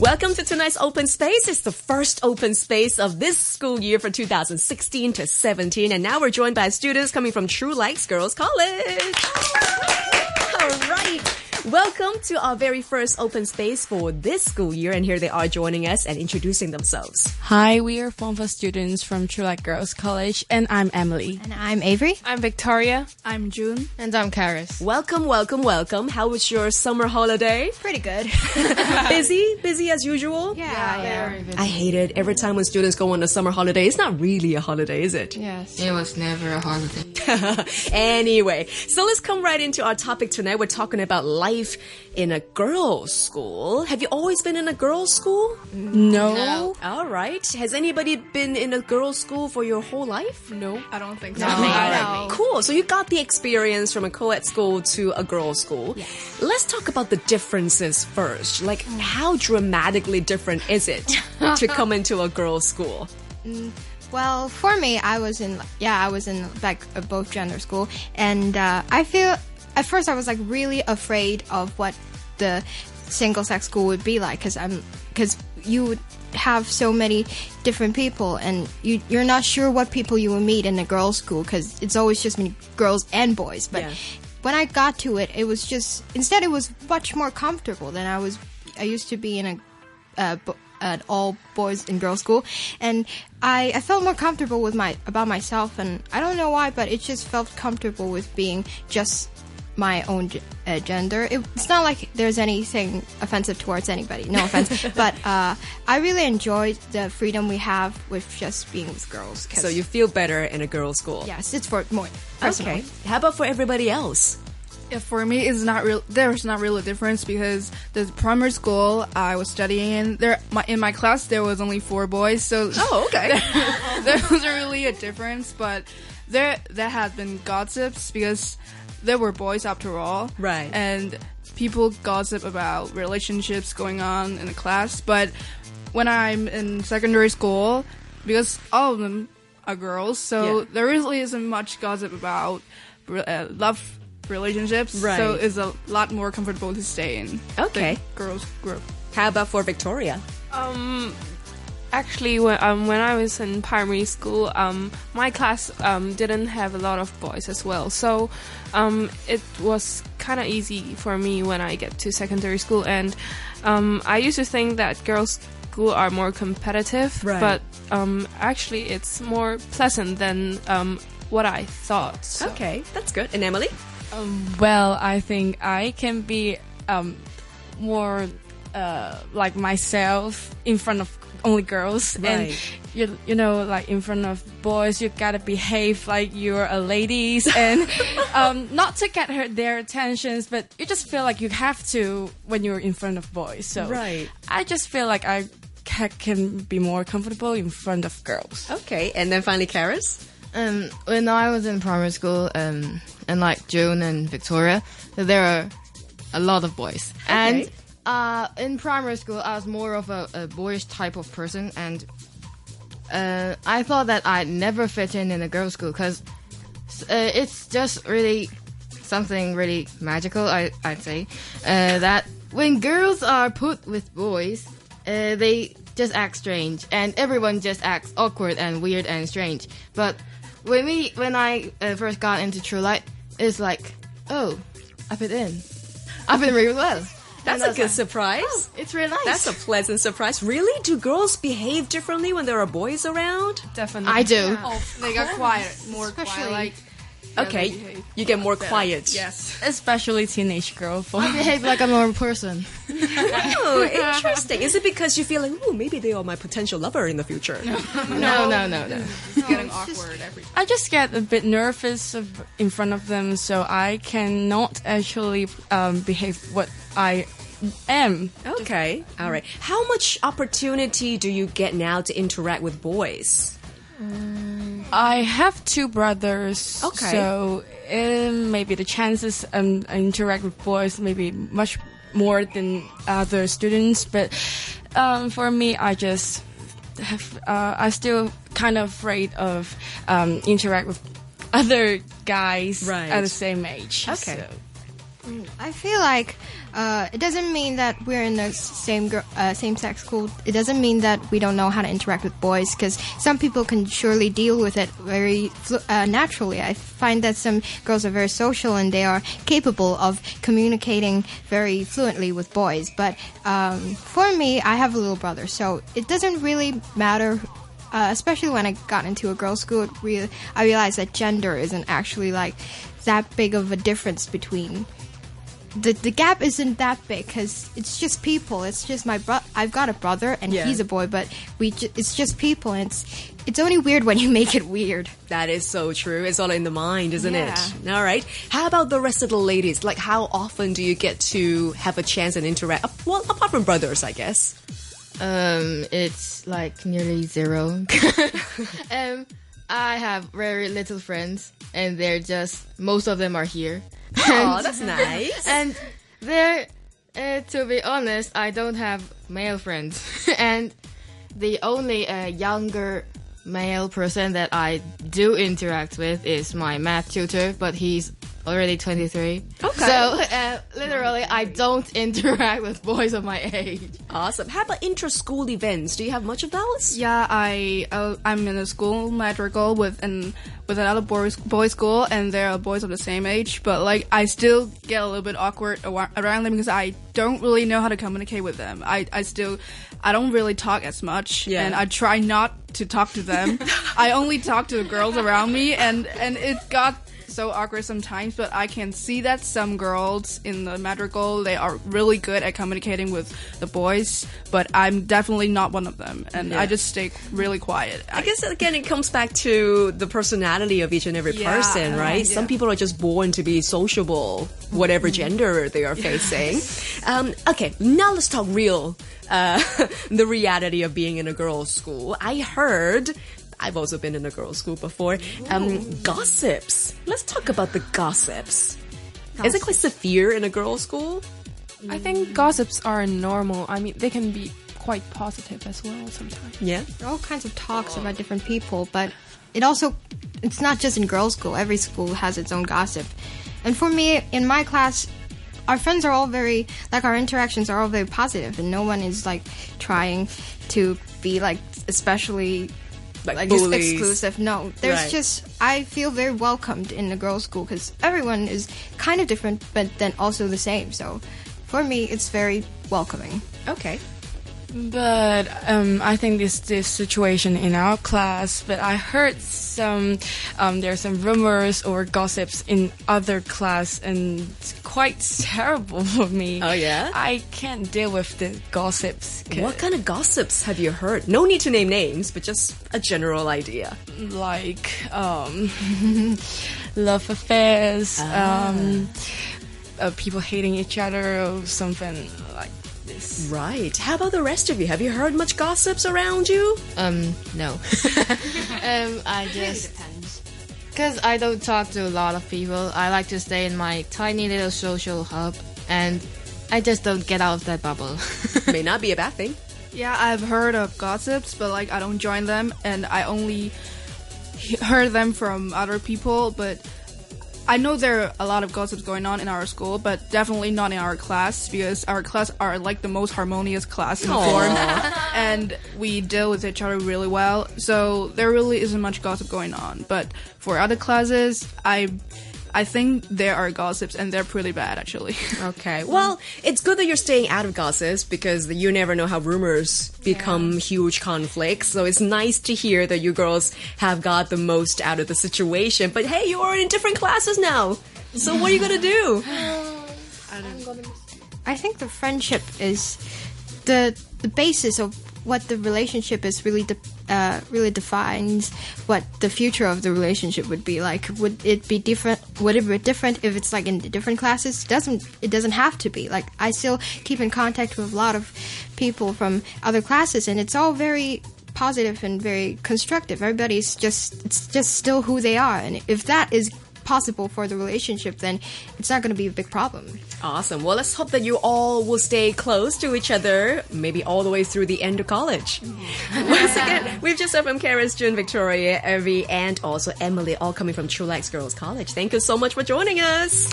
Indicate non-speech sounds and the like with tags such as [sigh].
Welcome to tonight's open space. It's the first open space of this school year for 2016 to 17. And now we're joined by students coming from True Lights Girls College. All right. Welcome to our very first open space for this school year, and here they are joining us and introducing themselves. Hi, we are Form 4 students from True Light Girls College, and I'm Emily. And I'm Avery. I'm Victoria. I'm June. And I'm Karis. Welcome, welcome, welcome. How was your summer holiday? [laughs] Pretty good. [laughs] busy? Busy as usual? Yeah, yeah. yeah. I hate it. Every time when students go on a summer holiday, it's not really a holiday, is it? Yes. It was never a holiday. [laughs] anyway, so let's come right into our topic tonight. We're talking about life life in a girls' school. Have you always been in a girls' school? No. no. All right. Has anybody been in a girls' school for your whole life? No, I don't think so. No. no. Cool. So you got the experience from a co-ed school to a girls' school. Yes. Let's talk about the differences first. Like, how dramatically different is it [laughs] to come into a girls' school? Mm. Well, for me, I was in yeah, I was in like a both gender school, and uh, I feel at first I was like really afraid of what the single sex school would be like because I'm because you would have so many different people and you you're not sure what people you will meet in a girls school because it's always just girls and boys but yeah. when I got to it it was just instead it was much more comfortable than I was I used to be in a uh, at all boys and girls school and I, I felt more comfortable with my about myself and I don't know why but it just felt comfortable with being just my own uh, gender. It, it's not like there's anything offensive towards anybody. No offense, [laughs] but uh, I really enjoyed the freedom we have with just being with girls. So you feel better in a girls' school. Yes, it's for more personally. Okay. How about for everybody else? Yeah, for me, it's not real. There's not really a difference because the primary school I was studying in there, my, in my class there was only four boys. So oh, okay, [laughs] there, there was really a difference. But there, there had been gossips because there were boys after all. Right. And people gossip about relationships going on in the class. But when I'm in secondary school, because all of them are girls, so yeah. there really isn't much gossip about uh, love relationships. Right. So it's a lot more comfortable to stay in. Okay. girls group. How about for Victoria? Um, Actually, when um, when I was in primary school, um, my class um, didn't have a lot of boys as well, so um, it was kind of easy for me when I get to secondary school. And um, I used to think that girls' school are more competitive, right. but um, actually, it's more pleasant than what I thought. So. Okay, that's good. And Emily? well, I think I can be more uh, like myself in front of only girls. Right. and you you know like in front of boys you gotta behave like you're a ladies [laughs] and um, not to get her their attentions but you just feel like you have to when you're in front of boys. So right. I just feel like I ca can be more comfortable in front of girls. Okay. And then finally Karis? Um, when I was in primary school um, and like June and Victoria there are a lot of boys. Okay. and uh, in primary school, I was more of a, a boyish type of person, and uh, I thought that I'd never fit in in a girls' school because uh, it's just really something really magical. I, would say uh, that when girls are put with boys, uh, they just act strange, and everyone just acts awkward and weird and strange. But when we, when I uh, first got into True Light, it's like, oh, I fit in. I fit in really well. That's a good like, surprise. Oh, it's really nice. That's a pleasant surprise. Really? Do girls behave differently when there are boys around? Definitely. I do. Yeah. Oh, they got quiet, more Especially, quiet. Like, okay, you get more quiet. Yes. Especially teenage girl. I behave like a normal person. [laughs] oh, interesting. Is it because you feel like, oh, maybe they are my potential lover in the future? No, no, no, no. no. It's getting awkward every time. I just get a bit nervous of, in front of them, so I cannot actually um, behave what I am. Okay. All right. How much opportunity do you get now to interact with boys? Mm. I have two brothers. Okay. So um, maybe the chances um, I interact with boys maybe much more than other students. But um, for me, I just have, uh, I still kind of afraid of um, interact with other guys right. at the same age. Okay. So. I feel like uh, it doesn't mean that we're in the same uh, same sex school. It doesn't mean that we don't know how to interact with boys because some people can surely deal with it very uh, naturally. I find that some girls are very social and they are capable of communicating very fluently with boys. But um, for me, I have a little brother, so it doesn't really matter. Uh, especially when I got into a girls' school, rea- I realized that gender isn't actually like that big of a difference between the the gap isn't that big because it's just people. It's just my bro. I've got a brother and Yeah. he's a boy, but we ju- it's just people. And it's it's only weird when you [laughs] make it weird. That is so true. It's all in the mind, isn't Yeah. it? All right. How about the rest of the ladies? Like, how often do you get to have a chance and interact? Well, apart from brothers, I guess. Um, it's like nearly zero. [laughs] [laughs] um, I have very little friends, and they're just most of them are here. Oh, that's nice. [laughs] and they're, uh, to be honest, I don't have male friends, [laughs] and the only uh, younger male person that I do interact with is my math tutor, but he's already 23. Okay. So, [laughs] uh, literally, I don't [laughs] interact with boys of my age. Awesome. How about intra-school events? Do you have much of those? Yeah, I uh, I'm in a school madrigal with an with another boys boys school, and there are boys of the same age. But like, I still get a little bit awkward around them because I don't really know how to communicate with them. I I still I don't really talk as much, Yeah. and I try not to talk to them. [laughs] I only talk to the girls around me, and and it got so awkward sometimes, but I can see that some girls in the madrigal they are really good at communicating with the boys, but I'm definitely not one of them, and Yeah. I just stay really quiet. I guess again, it comes back to the personality of each and every Yeah, person, right? yeah. Some people are just born to be sociable, whatever gender they are facing. Um, okay, now let's talk real, uh, [laughs] the reality of being in a girls' school. I heard. I've also been in a girls' school before. Um, gossips. Let's talk about the gossips. Is it quite severe in a girls' school? I think gossips are normal. I mean, they can be quite positive as well sometimes. Yeah. There are all kinds of talks about different people, but it also it's not just in girls' school. Every school has its own gossip. And for me, in my class, our friends are all very like our interactions are all very positive, and no one is like trying to be like especially Like like just exclusive. No, there's Right. just I feel very welcomed in the girls' school because everyone is kind of different, but then also the same. So for me, it's very welcoming. Okay. But um, I think this this situation in our class. But I heard some um, there are some rumors or gossips in other class, and it's quite [laughs] terrible for me. Oh, yeah? I can't deal with the gossips. What kind of gossips have you heard? No need to name names, but just a general idea. like um, [laughs] love affairs, um, uh, people hating each other, or something like this. Right. How about the rest of you? Have you heard much gossips around you? Um, no. [laughs] um, I just because I don't talk to a lot of people. I like to stay in my tiny little social hub, and I just don't get out of that bubble. [laughs] May not be a bad thing. Yeah, I've heard of gossips, but like I don't join them, and I only he- heard them from other people. But I know there are a lot of gossips going on in our school, but definitely not in our class because our class are like the most harmonious class in the form, and we deal with each other really well. So there really isn't much gossip going on. But for other classes, I. I think there are gossips, and they're pretty bad, actually. [laughs] Okay. Well, it's good that you're staying out of gossips because you never know how rumors become huge conflicts. So it's nice to hear that you girls have got the most out of the situation. But hey, you are in different classes now. So what are you gonna do? [sighs] Um, I think the friendship is the the basis of what the relationship is really de- uh, really defines what the future of the relationship would be like. Would it be different? Would it be different if it's like in different classes? It doesn't it doesn't have to be. Like I still keep in contact with a lot of people from other classes, and it's all very positive and very constructive. Everybody's just it's just still who they are, and if that is possible for the relationship, then it's not going to be a big problem. Awesome. Well, let's hope that you all will stay close to each other, maybe all the way through the end of college. [laughs] Once again, we've just heard from Karis, June, Victoria, Evie, and also Emily, all coming from True Girls College. Thank you so much for joining us.